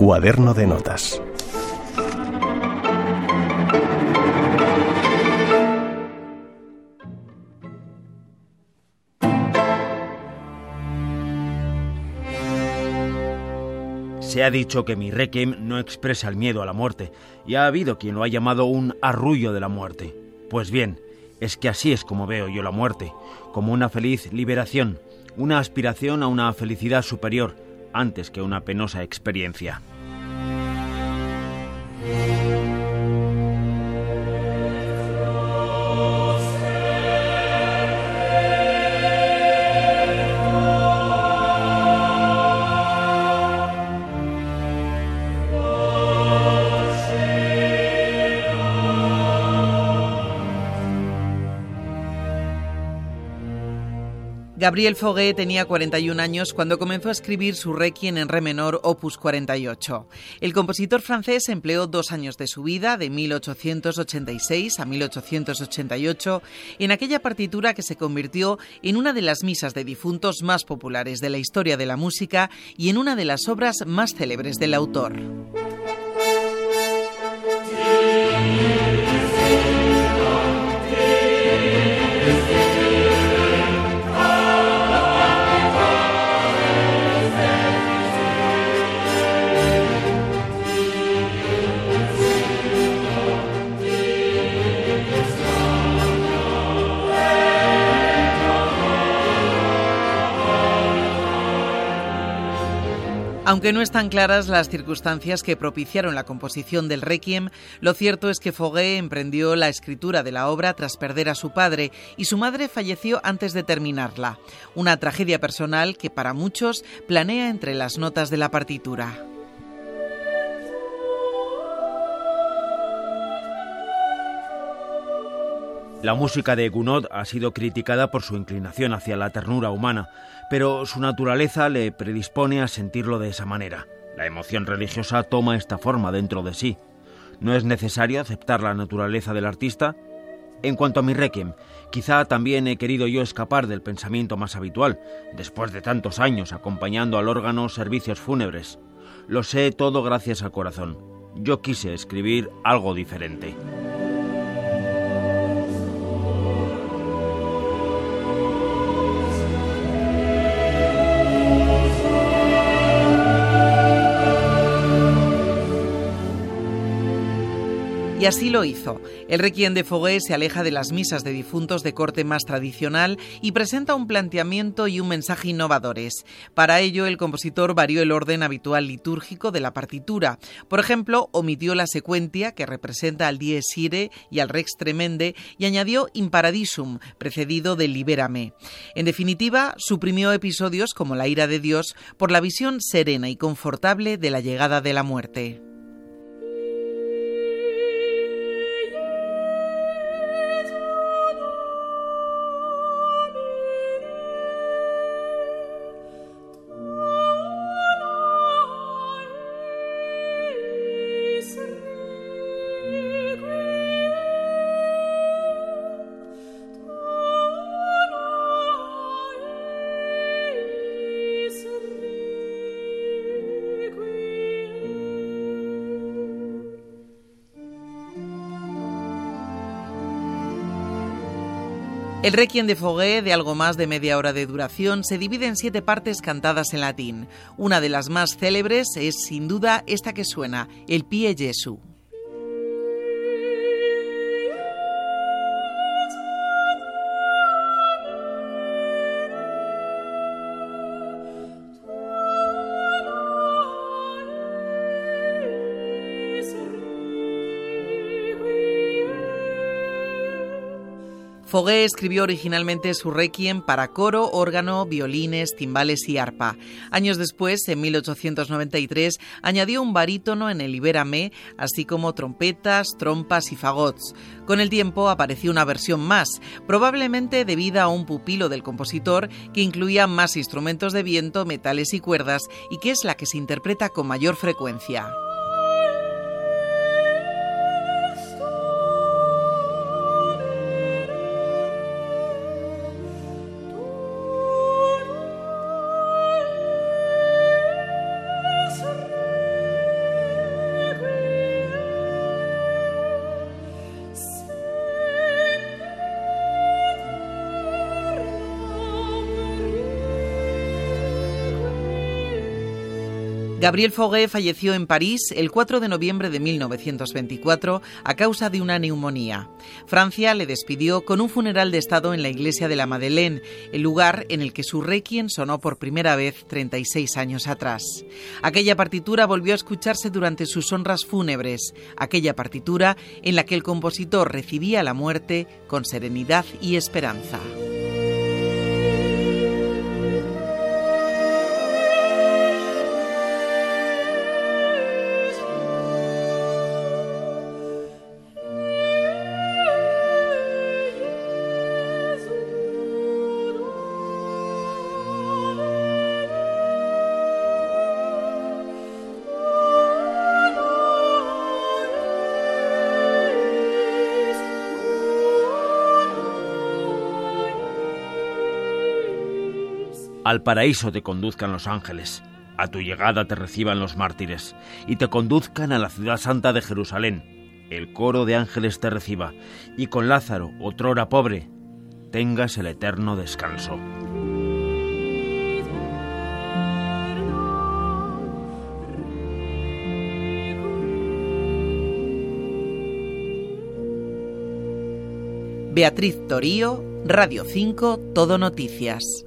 Cuaderno de notas. Se ha dicho que mi requiem no expresa el miedo a la muerte, y ha habido quien lo ha llamado un arrullo de la muerte. Pues bien, es que así es como veo yo la muerte, como una feliz liberación, una aspiración a una felicidad superior, antes que una penosa experiencia. Gabriel Foguet tenía 41 años cuando comenzó a escribir su Requiem en re menor opus 48. El compositor francés empleó dos años de su vida, de 1886 a 1888, en aquella partitura que se convirtió en una de las misas de difuntos más populares de la historia de la música y en una de las obras más célebres del autor. Aunque no están claras las circunstancias que propiciaron la composición del Requiem, lo cierto es que Foguet emprendió la escritura de la obra tras perder a su padre y su madre falleció antes de terminarla. Una tragedia personal que para muchos planea entre las notas de la partitura. La música de Gounod ha sido criticada por su inclinación hacia la ternura humana, pero su naturaleza le predispone a sentirlo de esa manera. La emoción religiosa toma esta forma dentro de sí. ¿No es necesario aceptar la naturaleza del artista? En cuanto a mi requiem, quizá también he querido yo escapar del pensamiento más habitual, después de tantos años acompañando al órgano servicios fúnebres. Lo sé todo gracias al corazón. Yo quise escribir algo diferente. Así lo hizo. El Requiem de Foguet se aleja de las misas de difuntos de corte más tradicional y presenta un planteamiento y un mensaje innovadores. Para ello, el compositor varió el orden habitual litúrgico de la partitura. Por ejemplo, omitió la secuencia que representa al Dies Irae y al Rex Tremende y añadió Imparadisum, precedido de Libérame. En definitiva, suprimió episodios como la ira de Dios por la visión serena y confortable de la llegada de la muerte. El Requiem de Foguet, de algo más de media hora de duración, se divide en siete partes cantadas en latín. Una de las más célebres es, sin duda, esta que suena, el Pie Jesu. Foguet escribió originalmente su requiem para coro, órgano, violines, timbales y arpa. Años después, en 1893, añadió un barítono en el Libérame, así como trompetas, trompas y fagots. Con el tiempo apareció una versión más, probablemente debida a un pupilo del compositor que incluía más instrumentos de viento, metales y cuerdas y que es la que se interpreta con mayor frecuencia. Gabriel Foguet falleció en París el 4 de noviembre de 1924 a causa de una neumonía. Francia le despidió con un funeral de Estado en la iglesia de la Madeleine, el lugar en el que su requiem sonó por primera vez 36 años atrás. Aquella partitura volvió a escucharse durante sus honras fúnebres, aquella partitura en la que el compositor recibía la muerte con serenidad y esperanza. Al paraíso te conduzcan los ángeles, a tu llegada te reciban los mártires, y te conduzcan a la ciudad santa de Jerusalén. El coro de ángeles te reciba, y con Lázaro, otrora pobre, tengas el eterno descanso. Beatriz Torío, Radio 5, Todo Noticias.